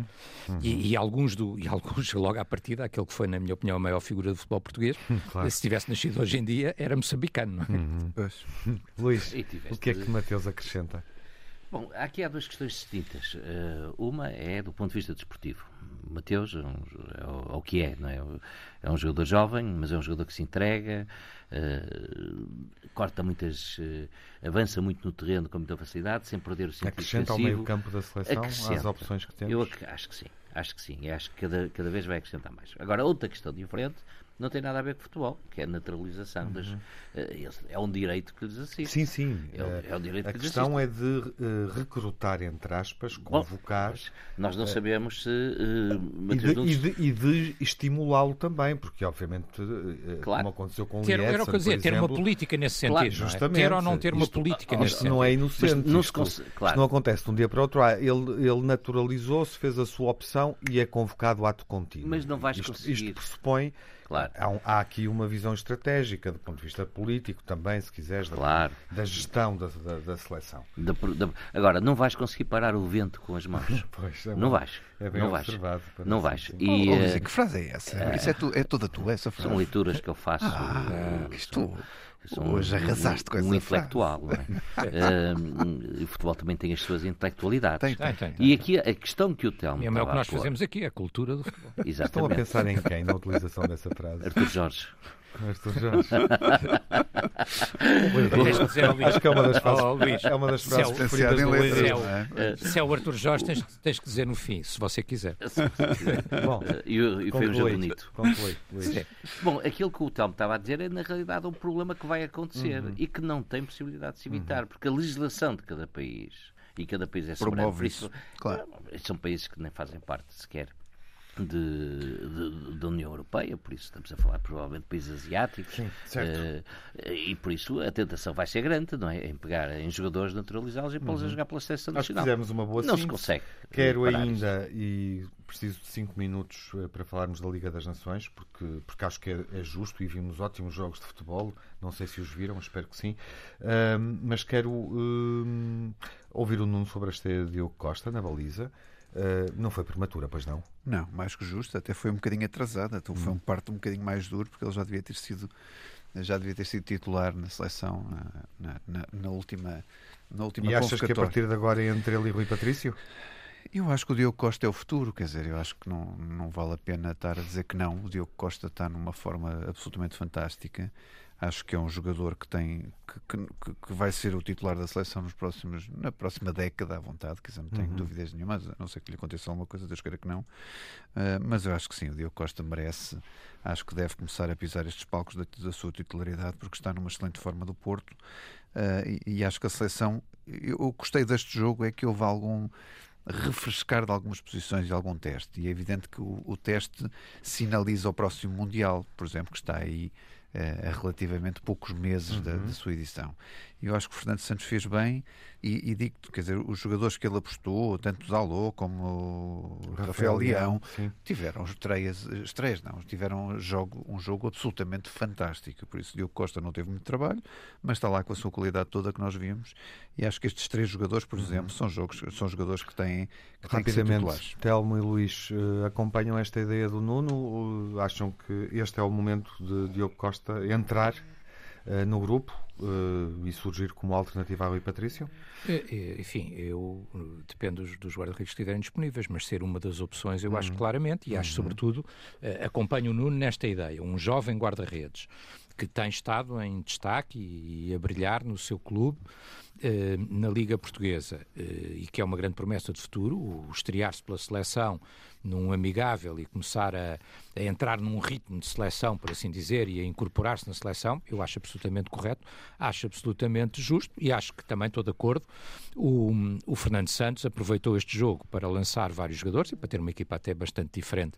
uhum. E, e, alguns do, e alguns logo à partida, aquele que foi, na minha opinião, a maior figura do futebol português, claro. se tivesse nascido hoje em dia, era moçambicano, não é? Uhum. Luís, o que é que Mateus acrescenta? Bom, aqui há duas questões distintas. Uh, uma é do ponto de vista desportivo. Mateus é, um, é, o, é, o, que é, não é? É um jogador jovem, mas é um jogador que se entrega, uh, corta muitas. Uh, avança muito no terreno com muita facilidade, sem perder o sentido Acrescenta defensivo. ao meio campo da seleção Acrescenta. as opções que temos? Eu acho que sim. Acho que sim. Acho que cada, cada vez vai acrescentar mais. Agora, outra questão diferente não tem nada a ver com futebol, que é a naturalização. Das, Uhum. eh, é um direito que lhes assiste. Sim, sim. É o- Eh, é o direito a que lhes questão é de eh, recrutar, entre aspas, convocar Mas nós não sabemos se. eh, e de, Nunes- de- de estimulá-lo também, porque obviamente, Claro. como aconteceu com o Ter, era o que eu dizia, ter uma política nesse sentido. Claro, é? justamente. Ter ou não ter uma Isto- política isto nesse sentido. não é inocente. Não se isto, conse- claro. isto não acontece de um dia para o outro. Ah, ele, ele naturalizou-se, fez a sua opção e é convocado ato contínuo. Mas não vais isto, conseguir. Isto pressupõe. Claro. Há, um- há aqui uma visão estratégica, do ponto de vista político também, se quiseres, da, Claro. da gestão da, da, da seleção. Da- da- agora, não vais conseguir parar o vento com as mãos. Pois, é Não bem- vais. É bem não vais. Não vais. assim. E, Oh, eh, Luís, que frase é essa? Isso é, tu, é toda tua, essa frase? São leituras que eu faço. Ah, eh, isto sou hoje um- arrasaste com um, essa um intelectual. não é? O futebol também tem as suas intelectualidades. Tem, Tem, tem, tem. E aqui a questão que o Telmo. E é o que nós fazemos aqui, a cultura do futebol. Estão a Exatamente. pensar em quem na utilização dessa frase? Artur Jorge. Arthur Jorge. Tens que dizer ao Luís. Acho que é uma das frases, Oh, Luís, é uma das se frases é preferidas do letras, Luís. é o- é? Se é o Arthur Jorge, tens, tens que dizer no fim, se você quiser. Bom, E, e foi um jogo bonito. conclui. Bom, aquilo que o Telmo estava a dizer é, na realidade, um problema que vai acontecer Uhum. e que não tem possibilidade de se evitar, porque a legislação de cada país, e cada país é soberano, Promove por isso, isso, claro. eh, são países que nem fazem parte sequer de, da União Europeia, por isso estamos a falar provavelmente de países asiáticos, Sim, eh, e por isso a tentação vai ser grande, não é? Em pegar em jogadores, naturalizá-los e pô-los a jogar pela seleção Uhum. Nacional. fizemos uma boa Não se consegue. Quero parar ainda, e preciso de 5 minutos eh, para falarmos da Liga das Nações, porque, porque acho que é, é justo e vimos ótimos jogos de futebol. Não sei se os viram, espero que sim. Ahm, mas quero ahm, ouvir o Nuno sobre a estreia de Diogo Costa na baliza. Ah, não foi prematura, pois não? Não, mais que justo, até foi um bocadinho atrasada, então Hum. foi um parto um bocadinho mais duro, porque ele já devia ter sido já devia ter sido titular na seleção na, na- na- última na última E achas que a partir de agora é entre ele e Rui Patrício? Eu acho que o Diogo Costa é o futuro, quer dizer, eu acho que não, não vale a pena estar a dizer que não. O Diogo Costa está numa forma absolutamente fantástica. Acho que é um jogador que tem que, que, que vai ser o titular da seleção nos próximos, na próxima década à vontade, dizer, não tenho dúvidas nenhuma, a não sei que lhe aconteça alguma coisa, Deus queira que não. Ah, mas eu acho que sim, o Diogo Costa merece, acho que deve começar a pisar estes palcos da, da sua titularidade, porque está numa excelente forma do Porto. Ah, e, e acho que a seleção, eu, eu gostei deste jogo, é que houve algum refrescar de algumas posições e algum teste. E é evidente que o, o teste sinaliza o próximo Mundial, por exemplo, que está aí a relativamente poucos meses da, da sua edição. Eu acho que o Fernando Santos fez bem e, e digo quer dizer, os jogadores que ele apostou, tanto o Dalot como o Rafael, Leão, sim. tiveram estreias, estreias não, tiveram jogo, um jogo absolutamente fantástico. Por isso, Diogo Costa não teve muito trabalho, mas está lá com a sua qualidade toda que nós vimos. E acho que estes três jogadores, por exemplo, são, jogos, são jogadores que têm, que. Rapidamente, Telmo e Luís eh, acompanham esta ideia do Nuno? Acham que este é o momento de Diogo Costa entrar eh, no grupo eh, e surgir como alternativa a Rui Patrício? Eh, Enfim, eu dependo dos, dos guarda-redes que estiverem disponíveis, mas ser uma das opções eu acho claramente e acho sobretudo, eh, acompanho o Nuno nesta ideia, um jovem guarda-redes que tem estado em destaque e, e a brilhar no seu clube na Liga Portuguesa eh, e que é uma grande promessa de futuro, o estrear-se pela seleção num amigável e começar a, a entrar num ritmo de seleção, por assim dizer, e a incorporar-se na seleção, eu acho absolutamente correto, acho absolutamente justo e acho que também estou de acordo. O, o Fernando Santos aproveitou este jogo para lançar vários jogadores e para ter uma equipa até bastante diferente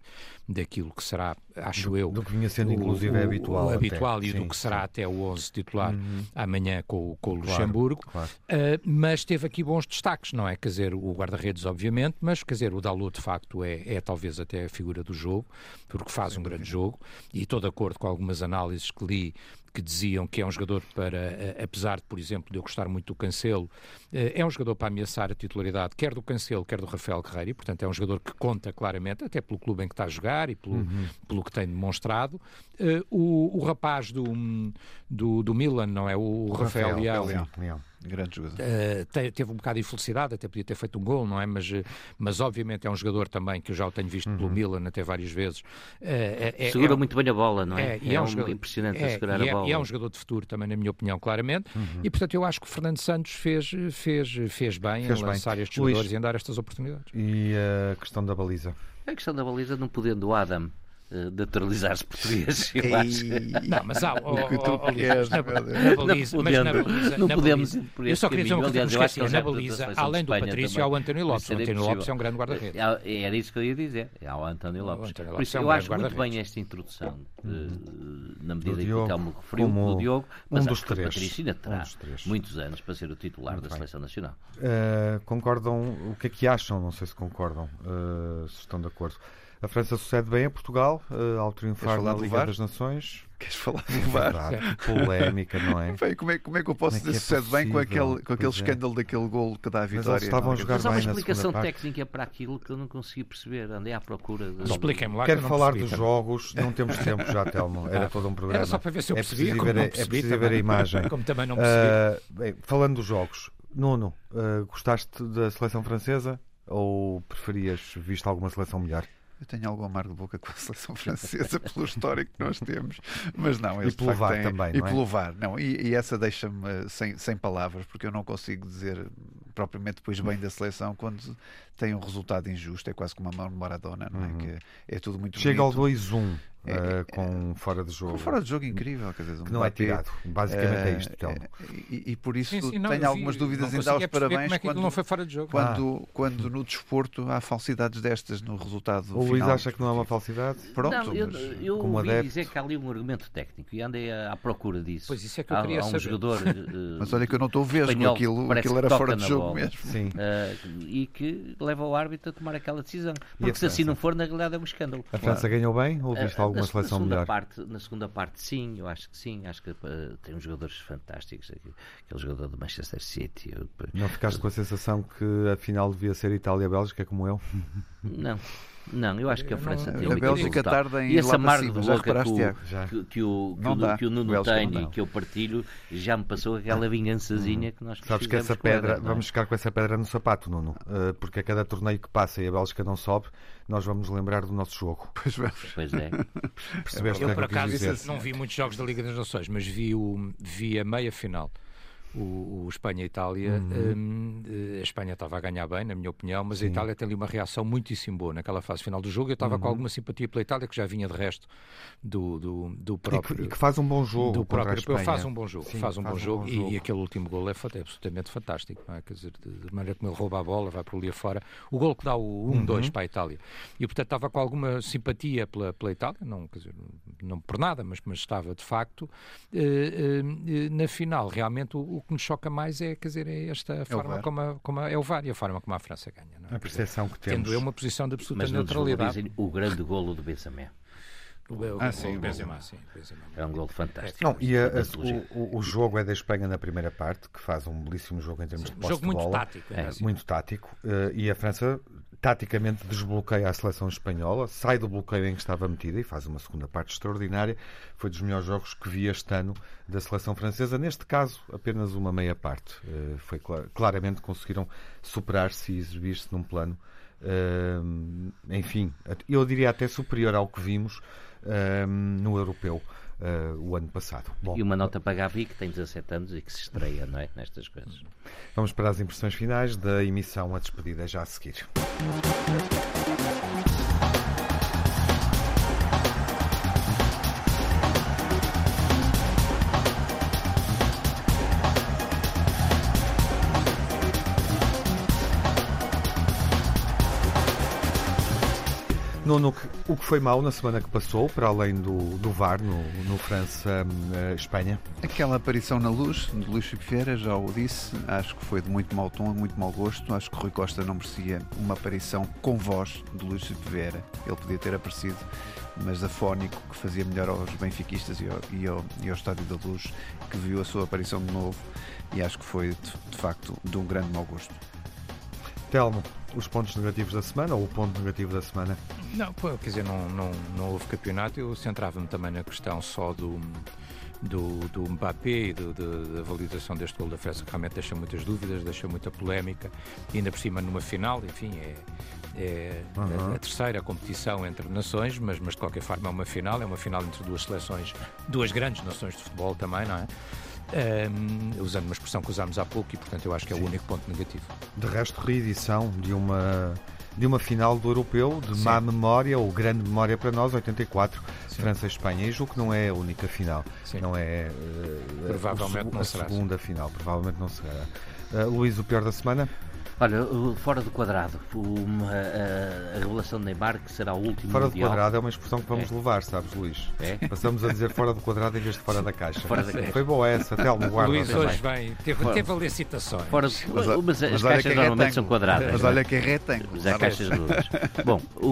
daquilo que será, acho eu, do que vinha sendo, o- inclusive, o- habitual o até. habitual e Sim, do que será sim. até o 11 titular amanhã com, o- com o Claro, Luxemburgo. claro. Uh, mas teve aqui bons destaques, não é? Quer dizer, o guarda-redes, obviamente, mas quer dizer, o Dalot de facto é, é talvez até a figura do jogo, porque faz um grande jogo, e estou de acordo com algumas análises que li que diziam que é um jogador para, eh, apesar de, por exemplo, de eu gostar muito do Cancelo, eh, é um jogador para ameaçar a titularidade quer do Cancelo, quer do Rafael Guerreiro, e, portanto é um jogador que conta claramente, até pelo clube em que está a jogar e pelo, pelo que tem demonstrado. O, o rapaz do, do, do Milan, não é? O, Rafael, Leão, Leão, Leão. Grande jogador. Uh, te- teve um bocado de infelicidade, até podia ter feito um gol, não é? Mas, uh, mas obviamente é um jogador também que eu já o tenho visto pelo Milan até várias vezes. Uh, é- é- Segura é- muito bem a bola, não é? é, e é um um jogador- impressionante é, a segurar e a é- bola. E é um jogador de futuro também, na minha opinião, claramente. E portanto eu acho que o Fernando Santos fez, fez, fez bem Fez em bem. lançar estes Luís. jogadores e em dar estas oportunidades. E a questão da baliza? A questão da baliza, não podendo o Adam uh, naturalizar-se português. Eu acho. Não, mas há. Oh, O que tu oh, oh, queres, na, na Não na baliza, não na podemos baliza- ir por Eu só queria dizer uma coisa que Aliás, eu acho que me esqueci. ele Na seleção além do Patrício, há o António Lopes. O Seria António. Lopes é um grande guarda-redes. É- Era isso que eu ia dizer. É ao António Lopes. Por isso, é um eu acho muito bem esta introdução, eh, na medida em que o Telmo referiu, do Diogo, um mas dos acho que o três. Patrício ainda Um terá dos três. muitos anos para ser o titular da. Seleção Nacional. Uh, concordam? O que é que acham? Não sei se concordam, se estão de acordo. A França sucede bem a Portugal uh, ao triunfar na do Liga VAR? das Nações. Queres falar do VAR? Verdade, polémica, não é? Bem, como, é, como é que eu posso Como é que dizer é que sucede bem com aquele, com aquele Pois é. escândalo daquele gol que dá a vitória? estavam a jogar Mas há uma explicação técnica para aquilo que eu não consegui perceber. Andei à procura. De... Expliquem-me lá. que Quero não falar percebi dos também. jogos, não temos tempo já, Telmo. Era Ah, todo um programa. Era só para ver se eu É percebia, preciso ver não é percebi preciso também. ver a imagem. Como também não percebi. Uh, bem, falando dos jogos, Nuno, uh, gostaste da seleção francesa ou preferias visto alguma seleção melhor? Eu tenho algo amargo de boca com a seleção francesa pelo histórico que nós temos, mas não. de pelo VAR têm- também, E não é? pelo VAR, não. E, e essa deixa-me eh, sem, sem palavras, porque eu não consigo dizer propriamente depois bem da seleção quando tem um resultado injusto. É quase como a mão de Maradona, não é? Uhum. Que é tudo muito Chega ao bonito. 2-1 É, uh, é, com fora de jogo. Com fora de jogo incrível, quer dizer, um que não é tirado. Basicamente é eh, isto, Telmo. e, e por isso Sim, sim, não, tenho algumas vi, dúvidas em dar os parabéns Como é quando, não foi fora de jogo? quando, quando no desporto há falsidades destas no resultado O Luís acha que não é uma falsidade? Pronto, não, eu, mas eu como ouvi adepto- dizer que há ali um argumento técnico e andei à, procura disso. Pois isso é que eu há, queria há um saber. jogador eh, Mas olha que eu não estou vesgo, aquilo, aquilo era fora de jogo mesmo. Sim. eh, e que leva o árbitro a tomar aquela decisão. Porque se assim não for, na realidade é um escândalo. A França ganhou bem ou viste Eh, alguma seleção na segunda melhor? Parte, na segunda parte, sim, eu acho que sim. Acho que eh, tem uns jogadores fantásticos. Aquele jogador do Manchester City. eu- Não ficaste com a sensação que a final devia ser Itália-Bélgica como eu? não, não, eu acho que a França não- tem muito Bélgica resultado. tarda em E esse amargo de boca que que, que o, que, o, que o Nuno Bélgica tem e que eu partilho já me passou aquela vingançazinha que nós Sabes que essa ela, pedra, é? vamos ficar com essa pedra no sapato, Nuno, Uh, porque a cada torneio que passa e a Bélgica não sobe, nós vamos lembrar do nosso jogo. Pois vamos. Pois é. Percebeste Eu, por é quis acaso, não vi muitos jogos da Liga das Nações, mas vi, o, vi a meia final. O, o Espanha-Itália, hum, eh, a Espanha estava a ganhar bem, na minha opinião, mas a Itália tem ali uma reação muitíssimo boa naquela fase final do jogo. Eu estava com alguma simpatia pela Itália, que já vinha de resto do, do, do E próprio. que, e que faz um bom jogo do próprio europeu faz um bom jogo, Sim, faz um bom jogo, jogo. E, aquele último gol é, é absolutamente fantástico, é? Quer dizer, de, maneira como ele rouba a bola, vai por ali afora. O gol que dá o 1-2 para a Itália. E portanto estava com alguma simpatia pela, pela Itália, não, quer dizer, não por nada, mas, mas estava de facto. Eh, eh, na final, realmente o, o que nos choca mais é, quer dizer, é esta forma VAR. como, a, como a, é o VAR e a forma como a França ganha. Não é? A percepção que temos. Tendo eu uma posição de absoluta Mas neutralidade. o grande golo do Benzema. O, o, Ah, sim, o Benzema, sim, Benzema. É um golo fantástico. Não, e a- a- Da antologia. o, o- jogo é da Espanha na primeira parte, que faz um belíssimo jogo em termos de Um posse jogo de muito bola. tático. É, é, assim. muito tático eh, e a França taticamente desbloqueia a seleção espanhola, sai do bloqueio em que estava metida e faz uma segunda parte extraordinária. Foi dos melhores jogos que vi este ano da seleção francesa. Neste caso, apenas uma meia parte. Eh, foi cla- claramente conseguiram superar-se e exibir-se num plano, eh, enfim, eu diria até superior ao que vimos eh, no europeu. eh, o ano passado. Bom, E uma nota para a Gavi, que tem 17 anos e que se estreia não é? nestas coisas. vamos para as impressões finais da emissão A Despedida já a seguir. O que- foi mau na semana que passou, para além do, do VAR no, no França-Espanha? Aquela aparição na luz de Luís Filipe Vieira, já o disse, acho que foi de muito mau tom, muito mau gosto. Acho que Rui Costa não merecia uma aparição com voz de Luís Filipe Vieira. Ele podia ter aparecido, mas afónico, que fazia melhor aos benfiquistas e ao, e ao, e ao Estádio da Luz, que viu a sua aparição de novo. E acho que foi, de, de facto, de um grande mau gosto. Telmo, os pontos negativos da semana ou o ponto negativo da semana? Não, quer dizer, não, não, não houve campeonato. Eu centrava-me também na questão só do, do, do Mbappé e do, do- da validação deste gol da França, que realmente deixa muitas dúvidas, deixa muita polémica. E ainda por cima, numa final, enfim, é, é a, a terceira competição entre nações, mas, mas de qualquer forma é uma final, é uma final entre duas seleções, duas grandes nações de futebol também, não é? Ahm, usando uma expressão que usámos há pouco e portanto eu acho que é o único ponto negativo. De resto, reedição de uma de uma final do europeu de Sim. má memória ou grande memória para nós, 84, Sim. França e Espanha. E julgo que não é a única final. Sim. Não é eh, Provavelmente a, segu- não a será, segunda final. Provavelmente não será. Eh, Luís, o pior da semana? Olha, fora do quadrado, uma, a, a revelação de Neymar que será o último Fora do mundial. quadrado é uma expressão que vamos É. levar, sabes, Luís? É? Passamos a dizer fora do quadrado em vez de fora da caixa. Fora da caixa. Foi boa essa, Telmo, guarda. Luís também. hoje vem, teve, Fora. teve ali citações. Fora, Mas, mas, mas as mas caixas que é normalmente são quadradas. Mas é? olha que é retângulo. Mas há caixas redondas. Bom, o,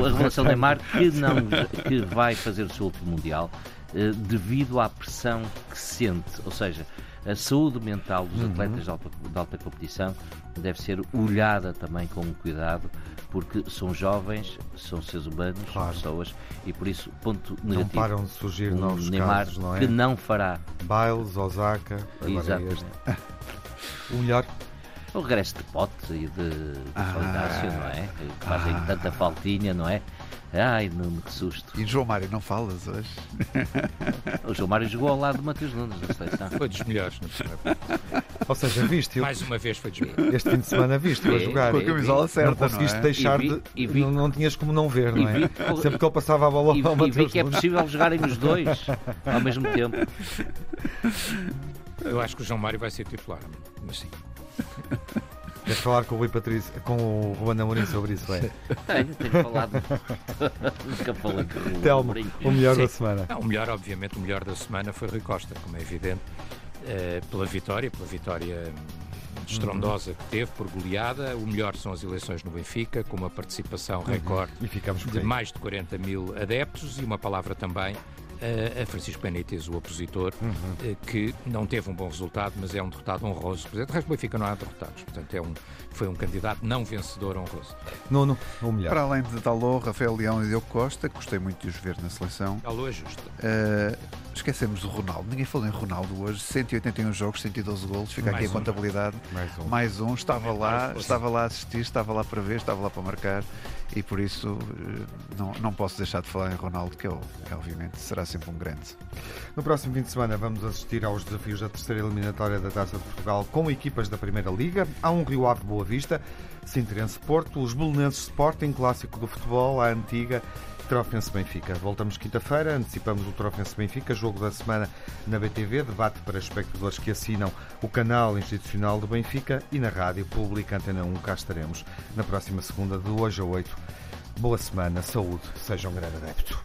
o- a revelação de Neymar que, não, que vai fazer o seu último Mundial eh, devido à pressão que sente, ou seja, a saúde mental dos atletas de alta, de alta competição deve ser olhada também com cuidado, porque são jovens, são seres humanos, são Claro. pessoas, e por isso, ponto Não negativo. param de surgir um novos Neymar casos, não é? que não fará Biles, Osaka, agora este. O melhor? o regresso de Pote e de, de Ah. Não é? Que fazem tanta faltinha, não é? Ai, Nuno, que susto. E João Mário, não falas hoje? O João Mário jogou ao lado de Matheus Nunes na seleção. Foi dos melhores. Ou seja, viste Mais uma vez foi dos melhores. este fim de semana viste a É, jogar. Com a camisola Não certa, não, conseguiste é? deixar E vi- de. e vi- não, não tinhas como não ver, não é? vi- Sempre que ele passava a bola E, ao e vi Matheus que é possível jogarem os dois ao mesmo tempo. Eu acho que o João Mário vai ser titular. Mas sim. Queres falar com o Rui Patrício, com o Ruben Amorim sobre isso, é? Tenho, tenho falado. Nunca falei com o Telmo, o melhor Sim. da semana. Não, o melhor, obviamente, o melhor da semana foi Rui Costa, como é evidente, eh, pela vitória, pela vitória hum, estrondosa que teve, por goleada. O melhor são as eleições no Benfica, com uma participação recorde E ficamos por de mais de 40 mil adeptos e uma palavra também eh, a Francisco Benítez, o opositor, eh, que não teve um bom resultado, mas é um derrotado honroso. Portanto, o resto do Benfica não há derrotados. Portanto, é um, foi um candidato não vencedor honroso. Nuno, o melhor. Para além de Dalô, Rafael Leão e Diogo Costa, gostei muito de os ver na seleção. Alô é justo. Uh, esquecemos do Ronaldo. Ninguém falou em Ronaldo hoje. 181 jogos, 112 golos. Fica Mais aqui a um. contabilidade. Mais um. Mais um. Estava lá, estava lá a assistir, estava lá para ver, estava lá para marcar. E por isso uh, não, não posso deixar de falar em Ronaldo, que, ele, que obviamente será sempre um grande. No próximo fim de semana vamos assistir aos desafios da terceira eliminatória da Taça de Portugal com equipas da Primeira Liga. Há um Rio Ave Boa Vista, Sinterense Porto, os Belenenses Sporting, clássico do futebol, a antiga Trofense Benfica. Voltamos quinta-feira, antecipamos o Trofense Benfica, jogo da semana na BTV, debate para espectadores que assinam o canal institucional do Benfica e na rádio pública Antena 1. Cá estaremos na próxima segunda, de hoje a 8. Boa semana, saúde, seja um grande adepto.